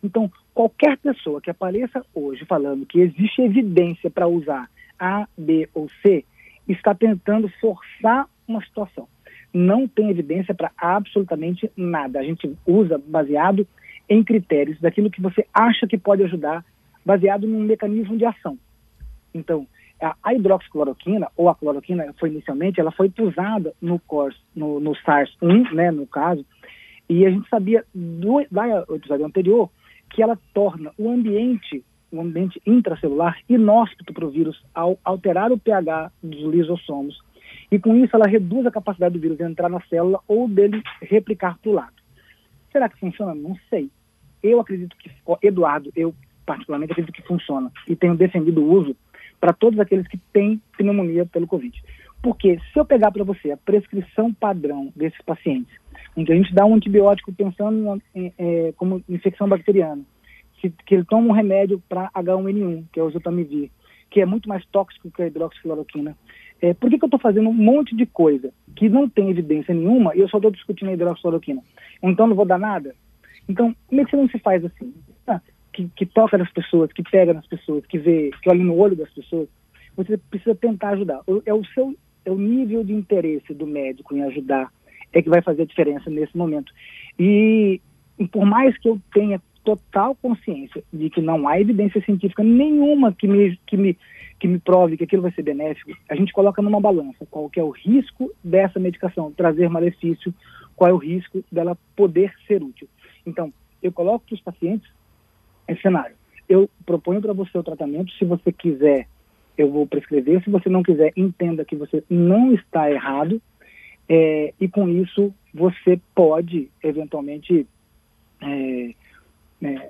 Speaker 2: Então, qualquer pessoa que apareça hoje falando que existe evidência para usar A, B ou C, está tentando forçar uma situação. Não tem evidência para absolutamente nada. A gente usa baseado em critérios daquilo que você acha que pode ajudar, baseado num mecanismo de ação. Então, a hidroxicloroquina, ou a cloroquina, foi inicialmente, ela foi usada no, no, no SARS-1, né, no caso, e a gente sabia do, do episódio anterior que ela torna o ambiente, o ambiente intracelular, inóspito para o vírus ao alterar o pH dos lisossomos. E com isso ela reduz a capacidade do vírus de entrar na célula ou dele replicar para o lado. Será que funciona? Não sei. Eu acredito que, Eduardo, eu particularmente, acredito que funciona e tenho defendido o uso para todos aqueles que têm pneumonia pelo Covid. Porque se eu pegar para você a prescrição padrão desses pacientes, que a gente dá um antibiótico pensando em, é, como infecção bacteriana, que ele toma um remédio para H1N1, que é o Zotamivir, que é muito mais tóxico que a hidroxicloroquina. É, por que, que eu estou fazendo um monte de coisa que não tem evidência nenhuma e eu só estou discutindo a hidroxicloroquina? Então não vou dar nada? Então, como é que você não se faz assim? Ah, que, que, toca nas pessoas, que pega nas pessoas, que vê, que olha no olho das pessoas. Você precisa tentar ajudar. É o seu, é o nível de interesse do médico em ajudar é que vai fazer a diferença nesse momento. E por mais que eu tenha total consciência de que não há evidência científica nenhuma que me, que me, que me prove que aquilo vai ser benéfico, a gente coloca numa balança qual que é o risco dessa medicação trazer malefício, qual é o risco dela poder ser útil. Então, eu coloco para os pacientes esse cenário. Eu proponho para você o tratamento, se você quiser, eu vou prescrever, se você não quiser, entenda que você não está errado, é, e com isso você pode, eventualmente, é, é,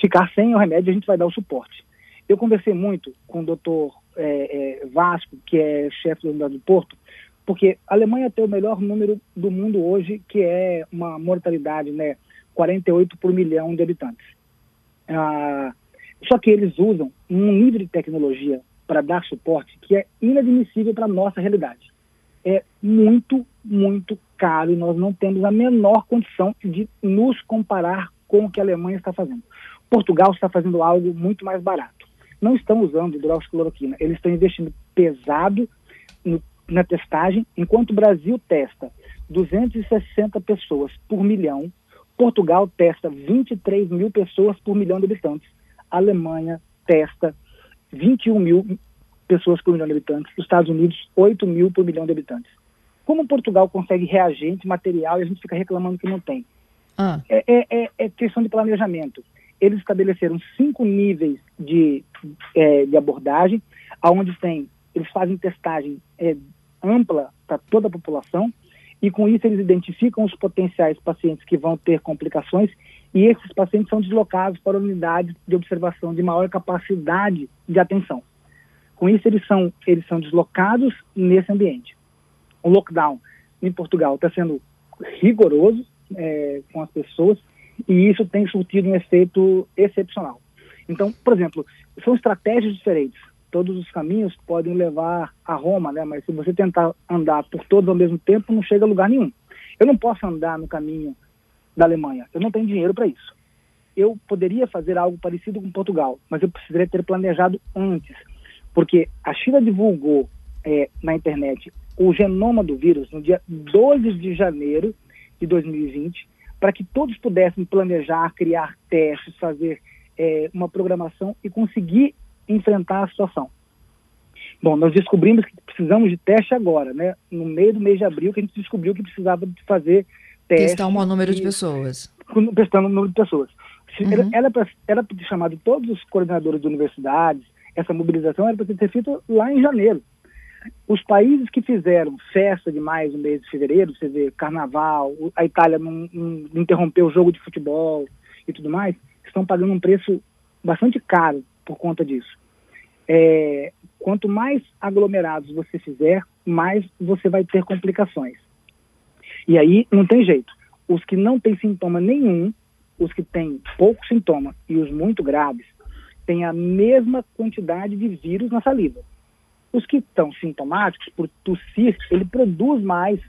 Speaker 2: ficar sem o remédio, a gente vai dar o suporte. Eu conversei muito com o doutor é, é, Vasco, que é chefe da Unidade do Porto, porque a Alemanha tem o melhor número do mundo hoje, que é uma mortalidade, né, 48 por milhão de habitantes. Ah, só que eles usam um nível de tecnologia para dar suporte que é inadmissível para a nossa realidade. É muito, muito caro e nós não temos a menor condição de nos comparar com o que a Alemanha está fazendo. Portugal está fazendo algo muito mais barato. Não estão usando hidroxicloroquina, eles estão investindo pesado no, na testagem, enquanto o Brasil testa 260 pessoas por milhão, Portugal testa 23 mil pessoas por milhão de habitantes, a Alemanha testa 21 mil pessoas por milhão de habitantes, os Estados Unidos 8 mil por milhão de habitantes. Como Portugal consegue reagente, material, e a gente fica reclamando que não tem? Ah. É, é, é, é, questão de planejamento. Eles estabeleceram cinco níveis de, é, de abordagem, aonde tem, eles fazem testagem é, ampla para toda a população, e com isso eles identificam os potenciais pacientes que vão ter complicações, e esses pacientes são deslocados para unidades de observação de maior capacidade de atenção. Com isso, eles são, eles são deslocados nesse ambiente. O lockdown em Portugal está sendo rigoroso, é, com as pessoas e isso tem surtido um efeito excepcional. Então, por exemplo, são estratégias diferentes. Todos os caminhos podem levar a Roma, né? Mas se você tentar andar por todos ao mesmo tempo, não chega a lugar nenhum. Eu não posso andar no caminho da Alemanha. Eu não tenho dinheiro para isso. Eu poderia fazer algo parecido com Portugal, mas eu precisaria ter planejado antes, porque a China divulgou é, na internet o genoma do vírus no dia 12 de janeiro de 2020, para que todos pudessem planejar, criar testes, fazer é, uma programação e conseguir enfrentar a situação. Bom, nós descobrimos que precisamos de teste agora, né? No meio do mês de abril, que a gente descobriu que precisava de fazer
Speaker 1: testes. Testar um número e, de pessoas.
Speaker 2: Testando o número de pessoas. Uhum. Era para ter chamado todos os coordenadores de universidades, essa mobilização era para ter feito lá em janeiro. Os países que fizeram festa demais no mês de fevereiro, você vê carnaval, a Itália não, não interrompeu o jogo de futebol e tudo mais, estão pagando um preço bastante caro por conta disso. É, quanto mais aglomerados você fizer, mais você vai ter complicações. E aí não tem jeito. Os que não têm sintoma nenhum, os que têm pouco sintoma e os muito graves, têm a mesma quantidade de vírus na saliva. Os que estão sintomáticos, por tossir, ele produz mais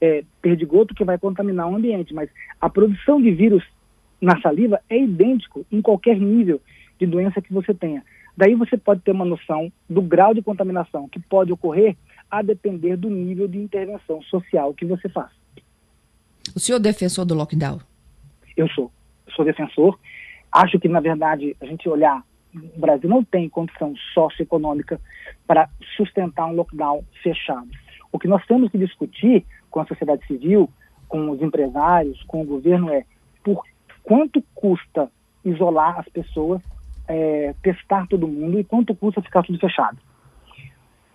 Speaker 2: é, perdigoto que vai contaminar o ambiente, mas a produção de vírus na saliva é idêntico em qualquer nível de doença que você tenha. Daí você pode ter uma noção do grau de contaminação que pode ocorrer a depender do nível de intervenção social que você faz.
Speaker 1: O senhor é defensor do lockdown?
Speaker 2: Eu sou. Eu sou defensor. Acho que, na verdade, a gente olhar o Brasil não tem condição socioeconômica para sustentar um lockdown fechado. O que nós temos que discutir com a sociedade civil, com os empresários, com o governo é por quanto custa isolar as pessoas, é, testar todo mundo e quanto custa ficar tudo fechado.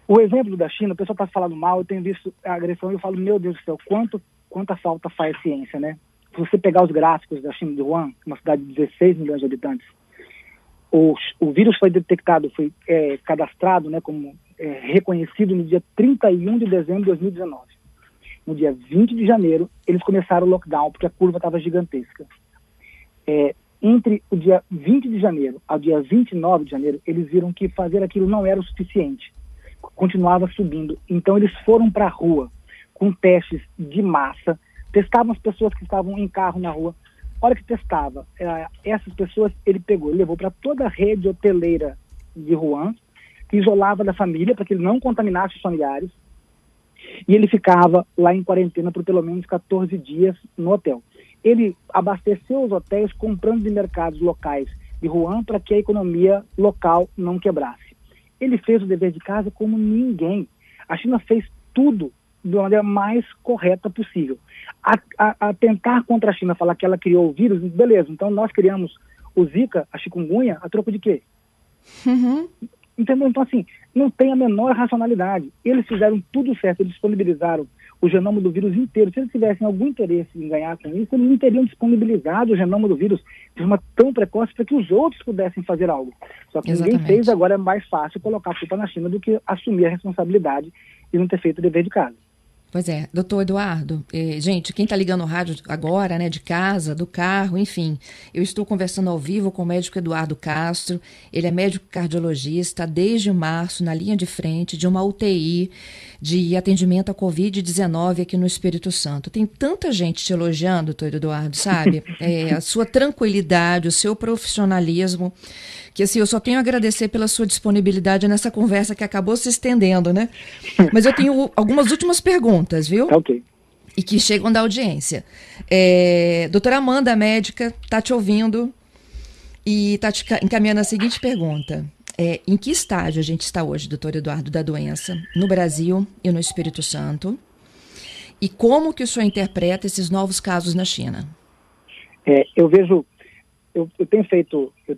Speaker 2: O exemplo da China, o pessoal está falando mal, eu tenho visto a agressão e eu falo, meu Deus do céu, quanto, quanta falta faz ciência, né? Se você pegar os gráficos da China de Wuhan, uma cidade de 16 milhões de habitantes, o, o vírus foi detectado, foi é, cadastrado, né, como é, reconhecido no dia 31 de dezembro de 2019. No dia 20 de janeiro, eles começaram o lockdown, porque a curva estava gigantesca. É, entre o dia 20 de janeiro ao dia 29 de janeiro, eles viram que fazer aquilo não era o suficiente. Continuava subindo. Então, eles foram para a rua com testes de massa, testavam as pessoas que estavam em carro na rua. A hora que testava, é, essas pessoas ele pegou, ele levou para toda a rede hoteleira de que isolava da família para que ele não contaminasse os familiares. E ele ficava lá em quarentena por pelo menos 14 dias no hotel. Ele abasteceu os hotéis comprando de mercados locais de Wuhan para que a economia local não quebrasse. Ele fez o dever de casa como ninguém. A China fez tudo de maneira mais correta possível. A, a, a, tentar contra a China falar que ela criou o vírus, beleza, então nós criamos o Zika, a chikungunya, a troco de quê? Uhum. Entendeu? Então, assim, não tem a menor racionalidade. Eles fizeram tudo certo, eles disponibilizaram o genoma do vírus inteiro. Se eles tivessem algum interesse em ganhar com isso, eles não teriam disponibilizado o genoma do vírus de forma tão precoce para que os outros pudessem fazer algo. Só que Exatamente. ninguém fez, agora é mais fácil colocar a culpa na China do que assumir a responsabilidade e não ter feito o dever de casa.
Speaker 1: Pois é, doutor Eduardo, eh, gente, quem está ligando o rádio agora, né, de casa, do carro, enfim, eu estou conversando ao vivo com o médico Eduardo Castro, ele é médico cardiologista desde março na linha de frente de uma UTI de atendimento à Covid-19 aqui no Espírito Santo. Tem tanta gente te elogiando, doutor Eduardo, sabe? É, a sua tranquilidade, o seu profissionalismo, que assim, eu só tenho a agradecer pela sua disponibilidade nessa conversa que acabou se estendendo, né? Mas eu tenho algumas últimas perguntas, viu?
Speaker 2: Tá ok.
Speaker 1: E que chegam da audiência. É, doutora Amanda, médica, tá te ouvindo e está te encaminhando a seguinte pergunta. É, em que estágio a gente está hoje, doutor Eduardo, da doença, no Brasil e no Espírito Santo? E como que o senhor interpreta esses novos casos na China?
Speaker 2: É, eu vejo eu, eu tenho feito, eu,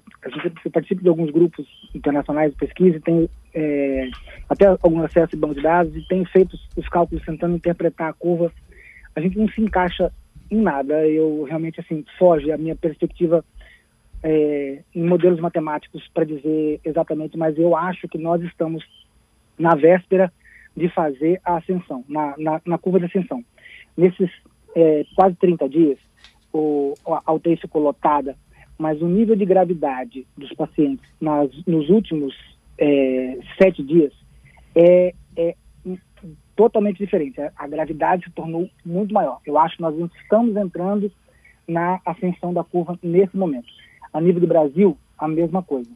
Speaker 2: eu, participo de alguns grupos internacionais de pesquisa tenho é, até algum acesso em banco de dados e tenho feito os cálculos tentando interpretar a curva. A gente não se encaixa em nada. Eu realmente, assim, foge a minha perspectiva é, em modelos matemáticos para dizer exatamente, mas eu acho que nós estamos na véspera de fazer a ascensão, na, na, na curva de ascensão. Nesses é, quase 30 dias, o, a UTI ficou lotada mas o nível de gravidade dos pacientes nas, nos últimos é, sete dias é, é, totalmente diferente. A gravidade se tornou muito maior. Eu acho que nós estamos entrando na ascensão da curva nesse momento. A nível do Brasil, a mesma coisa.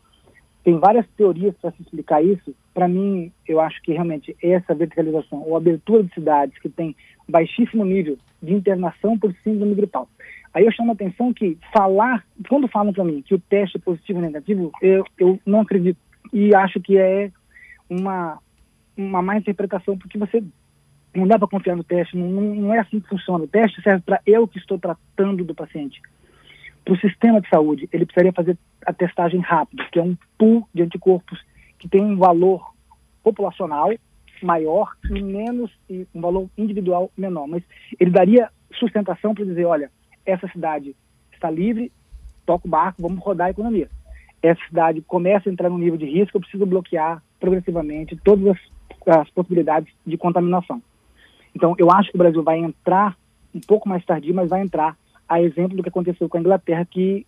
Speaker 2: Tem várias teorias para se explicar isso. Para mim, eu acho que realmente essa verticalização ou abertura de cidades que tem baixíssimo nível de internação por síndrome gripal. Aí eu chamo a atenção que falar, quando falam para mim que o teste é positivo ou negativo, eu, eu não acredito. E acho que é uma, uma má interpretação, porque você não dá para confiar no teste, não, não, é assim que funciona. O teste serve para eu que estou tratando do paciente. Para o sistema de saúde, ele precisaria fazer a testagem rápida, que é um pool de anticorpos que tem um valor populacional maior e menos, e um valor individual menor. Mas ele daria sustentação para dizer, olha, essa cidade está livre, toca o barco, vamos rodar a economia. Essa cidade começa a entrar no nível de risco, eu preciso bloquear progressivamente todas as, as possibilidades de contaminação. Então, eu acho que o Brasil vai entrar um pouco mais tardio, mas vai entrar a exemplo do que aconteceu com a Inglaterra, que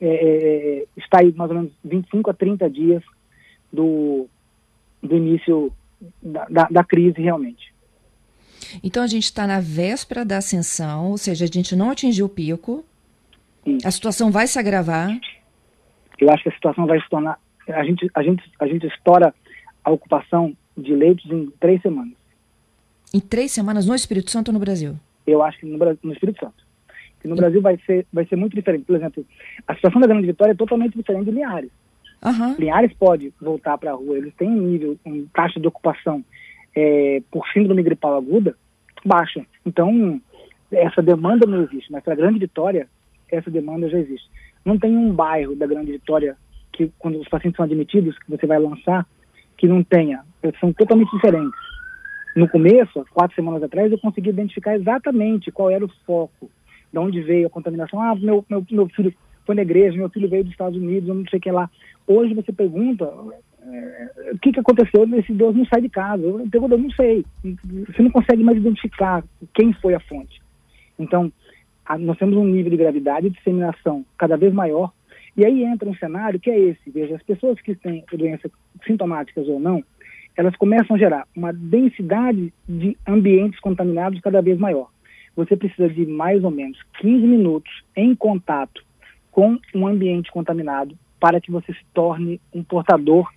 Speaker 2: é, é, é está aí mais ou menos 25 a 30 dias do, do início da, da, da crise realmente.
Speaker 1: Então a gente está na véspera da ascensão, ou seja, a gente não atingiu o pico. Sim. A situação vai se agravar.
Speaker 2: Eu acho que a situação vai se tornar. A gente, a gente, a gente estoura a ocupação de leitos em três semanas.
Speaker 1: Em três semanas no Espírito Santo ou no Brasil?
Speaker 2: Eu acho que no, no Espírito Santo. E no. Brasil vai ser, vai ser muito diferente. Por exemplo, a situação da Grande Vitória é totalmente diferente de Linhares. Uhum. Linhares pode voltar para a rua, eles têm um nível, um taxa de ocupação é, por síndrome gripal aguda baixa. Então, essa demanda não existe, mas para a Grande Vitória, essa demanda já existe. Não tem um bairro da Grande Vitória que, quando os pacientes são admitidos, que você vai lançar, que não tenha. São totalmente diferentes. No começo, quatro semanas atrás, eu consegui identificar exatamente qual era o foco, de onde veio a contaminação. Ah, meu, meu, meu filho foi na igreja, meu filho veio dos Estados Unidos, eu não sei o que lá. Hoje você pergunta, é, o que, que aconteceu nesse Deus não sai de casa? Eu pergunto, eu não sei. Você não consegue mais identificar quem foi a fonte. Então, a, nós temos um nível de gravidade e disseminação cada vez maior. E aí entra um cenário que é esse. Veja, as pessoas que têm doenças sintomáticas ou não, elas começam a gerar uma densidade de ambientes contaminados cada vez maior. Você precisa de mais ou menos 15 minutos em contato com um ambiente contaminado para que você se torne um portador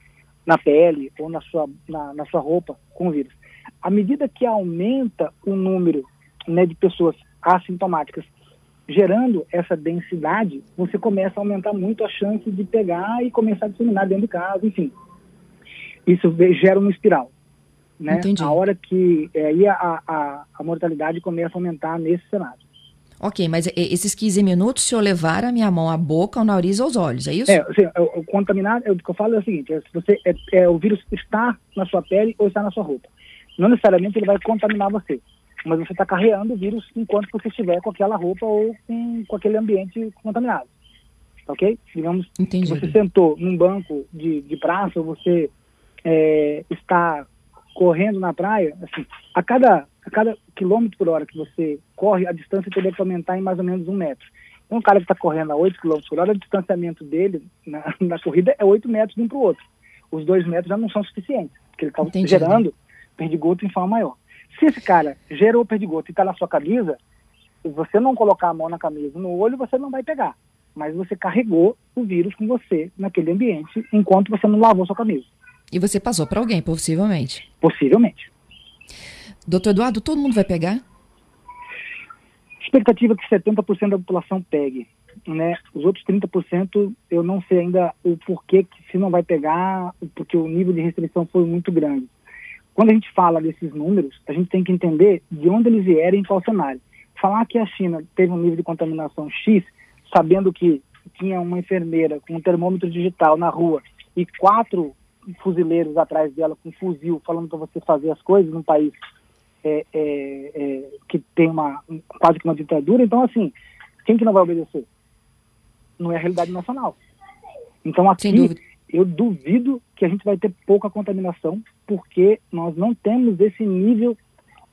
Speaker 2: na pele ou na sua, na, na sua roupa com vírus. À medida que aumenta o número né, de pessoas assintomáticas gerando essa densidade, você começa a aumentar muito a chance de pegar e começar a disseminar dentro de casa, enfim. Isso gera uma espiral. Né? Entendi. A hora que é, aí a, a, a mortalidade começa a aumentar nesse cenário.
Speaker 1: Ok, mas esses 15 minutos, se eu levar a minha mão à boca, ao nariz ou aos olhos, é isso?
Speaker 2: É, assim, o, o contaminado, o que eu falo é o seguinte, é, se você, é, é, o vírus está na sua pele ou está na sua roupa. Não necessariamente ele vai contaminar você, mas você está carregando o vírus enquanto você estiver com aquela roupa ou com, com aquele ambiente contaminado. Ok? Digamos Entendi. você sentou num banco de, de praça ou você é, está correndo na praia, assim, a cada a cada quilômetro por hora que você corre, a distância teria que aumentar em mais ou menos um metro. Então, um cara que está correndo a 8 km por hora, o distanciamento dele na, na corrida é 8 metros de um para o outro. Os dois metros já não são suficientes, porque ele está gerando perdigoto em forma maior. Se esse cara gerou perdigoto e está na sua camisa, se você não colocar a mão na camisa, no olho, você não vai pegar. Mas você carregou o vírus com você naquele ambiente enquanto você não lavou sua camisa.
Speaker 1: E você passou para alguém, possivelmente.
Speaker 2: Possivelmente.
Speaker 1: Doutor Eduardo, todo mundo vai pegar?
Speaker 2: Expectativa que 70% da população pegue. Né? Os outros 30% eu não sei ainda o porquê que se não vai pegar, porque o nível de restrição foi muito grande. Quando a gente fala desses números, a gente tem que entender de onde eles vieram e em qual cenário. Falar que a China teve um nível de contaminação X, sabendo que tinha uma enfermeira com um termômetro digital na rua e quatro fuzileiros atrás dela com um fuzil falando para você fazer as coisas num país é, é, é, que tem uma quase que uma ditadura. Então, assim, quem que não vai obedecer? Não é a realidade nacional. Então, aqui, eu duvido que a gente vai ter pouca contaminação, porque nós não temos esse nível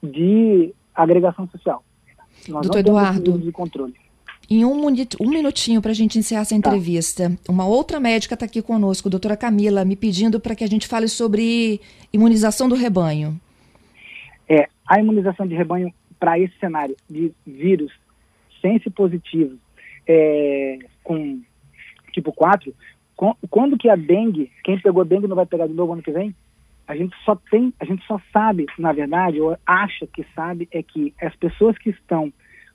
Speaker 2: de agregação social. Nós
Speaker 1: Doutor Eduardo, de controle. Em um, um minutinho para a gente encerrar essa tá. entrevista, tá. uma outra médica está aqui conosco, doutora Camila, me pedindo para que a gente fale sobre imunização do rebanho.
Speaker 2: É, a imunização de rebanho para esse cenário de vírus sense positivo é, com tipo 4, com, quando que a dengue, quem pegou dengue não vai pegar de novo ano que vem? A gente só tem, a gente só sabe, na verdade, ou acha que sabe, é que as pessoas que estão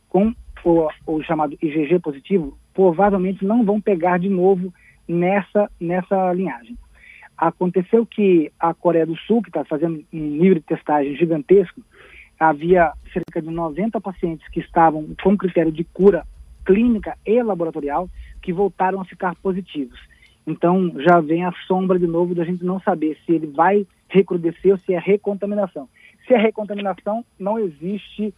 Speaker 2: com o, o chamado IgG positivo provavelmente não vão pegar de novo nessa, nessa linhagem. Aconteceu que a Coreia do Sul, que está fazendo um nível de testagem gigantesco, havia cerca de 90 pacientes que estavam com critério de cura clínica e laboratorial que voltaram a ficar positivos. Então já vem a sombra de novo da gente não saber se ele vai recrudescer ou se é recontaminação. Se é recontaminação, não existe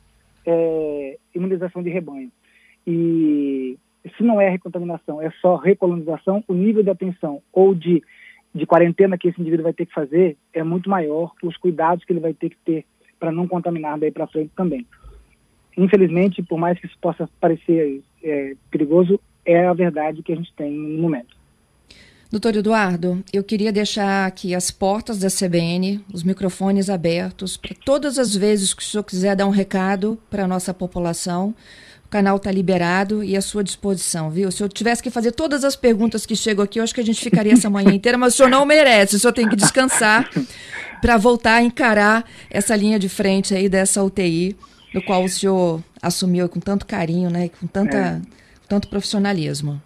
Speaker 2: é, imunização de rebanho. E se não é recontaminação, é só recolonização, o nível de atenção ou de de quarentena que esse indivíduo vai ter que fazer é muito maior, os cuidados que ele vai ter que ter para não contaminar daí para frente também. Infelizmente, por mais que isso possa parecer é, perigoso, é a verdade que a gente tem no momento.
Speaker 1: Doutor Eduardo, eu queria deixar aqui as portas da CBN, os microfones abertos, para todas as vezes que o senhor quiser dar um recado para a nossa população, o canal está liberado e à sua disposição, viu? Se eu tivesse que fazer todas as perguntas que chegam aqui, eu acho que a gente ficaria essa manhã inteira, mas o senhor não merece, o senhor tem que descansar para voltar a encarar essa linha de frente aí dessa UTI, do qual o senhor assumiu com tanto carinho, né? Com tanta, é. tanto profissionalismo.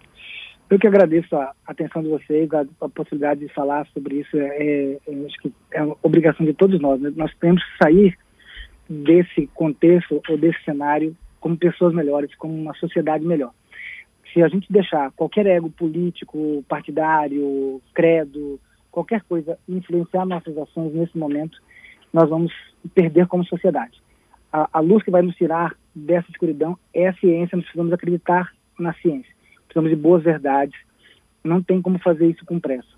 Speaker 2: Eu que agradeço a atenção de vocês, a, a possibilidade de falar sobre isso. É, é, acho que é uma obrigação de todos nós. Né? Nós temos que sair desse contexto ou desse cenário como pessoas melhores, como uma sociedade melhor. Se a gente deixar qualquer ego político, partidário, credo, qualquer coisa influenciar nossas ações nesse momento, nós vamos perder como sociedade. A, a luz que vai nos tirar dessa escuridão é a ciência, nós precisamos acreditar na ciência. Precisamos de boas verdades. Não tem como fazer isso com pressa.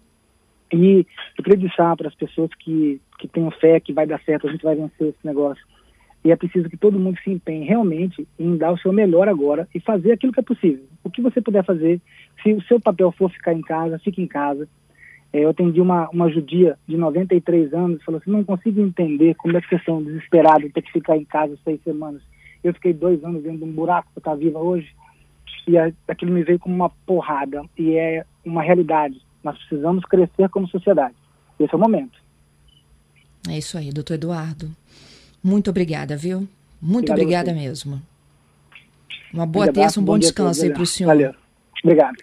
Speaker 2: E eu queria deixar para as pessoas que, que tenham fé que vai dar certo, a gente vai vencer esse negócio. E é preciso que todo mundo se empenhe realmente em dar o seu melhor agora e fazer aquilo que é possível. O que você puder fazer, se o seu papel for ficar em casa, fique em casa. É, eu atendi uma, uma judia de 93 anos, falou assim, não consigo entender como é que vocês são desesperados ter que ficar em casa seis semanas. Eu fiquei dois anos dentro de um buraco para estar viva hoje e aquilo me veio como uma porrada e é uma realidade. Nós precisamos crescer como sociedade. Esse é o momento.
Speaker 1: É isso aí, doutor Eduardo. Muito obrigada, viu? Muito Obrigado obrigada mesmo. Uma boa terça, um bom, bom descanso aí para o senhor.
Speaker 2: Valeu. Obrigado.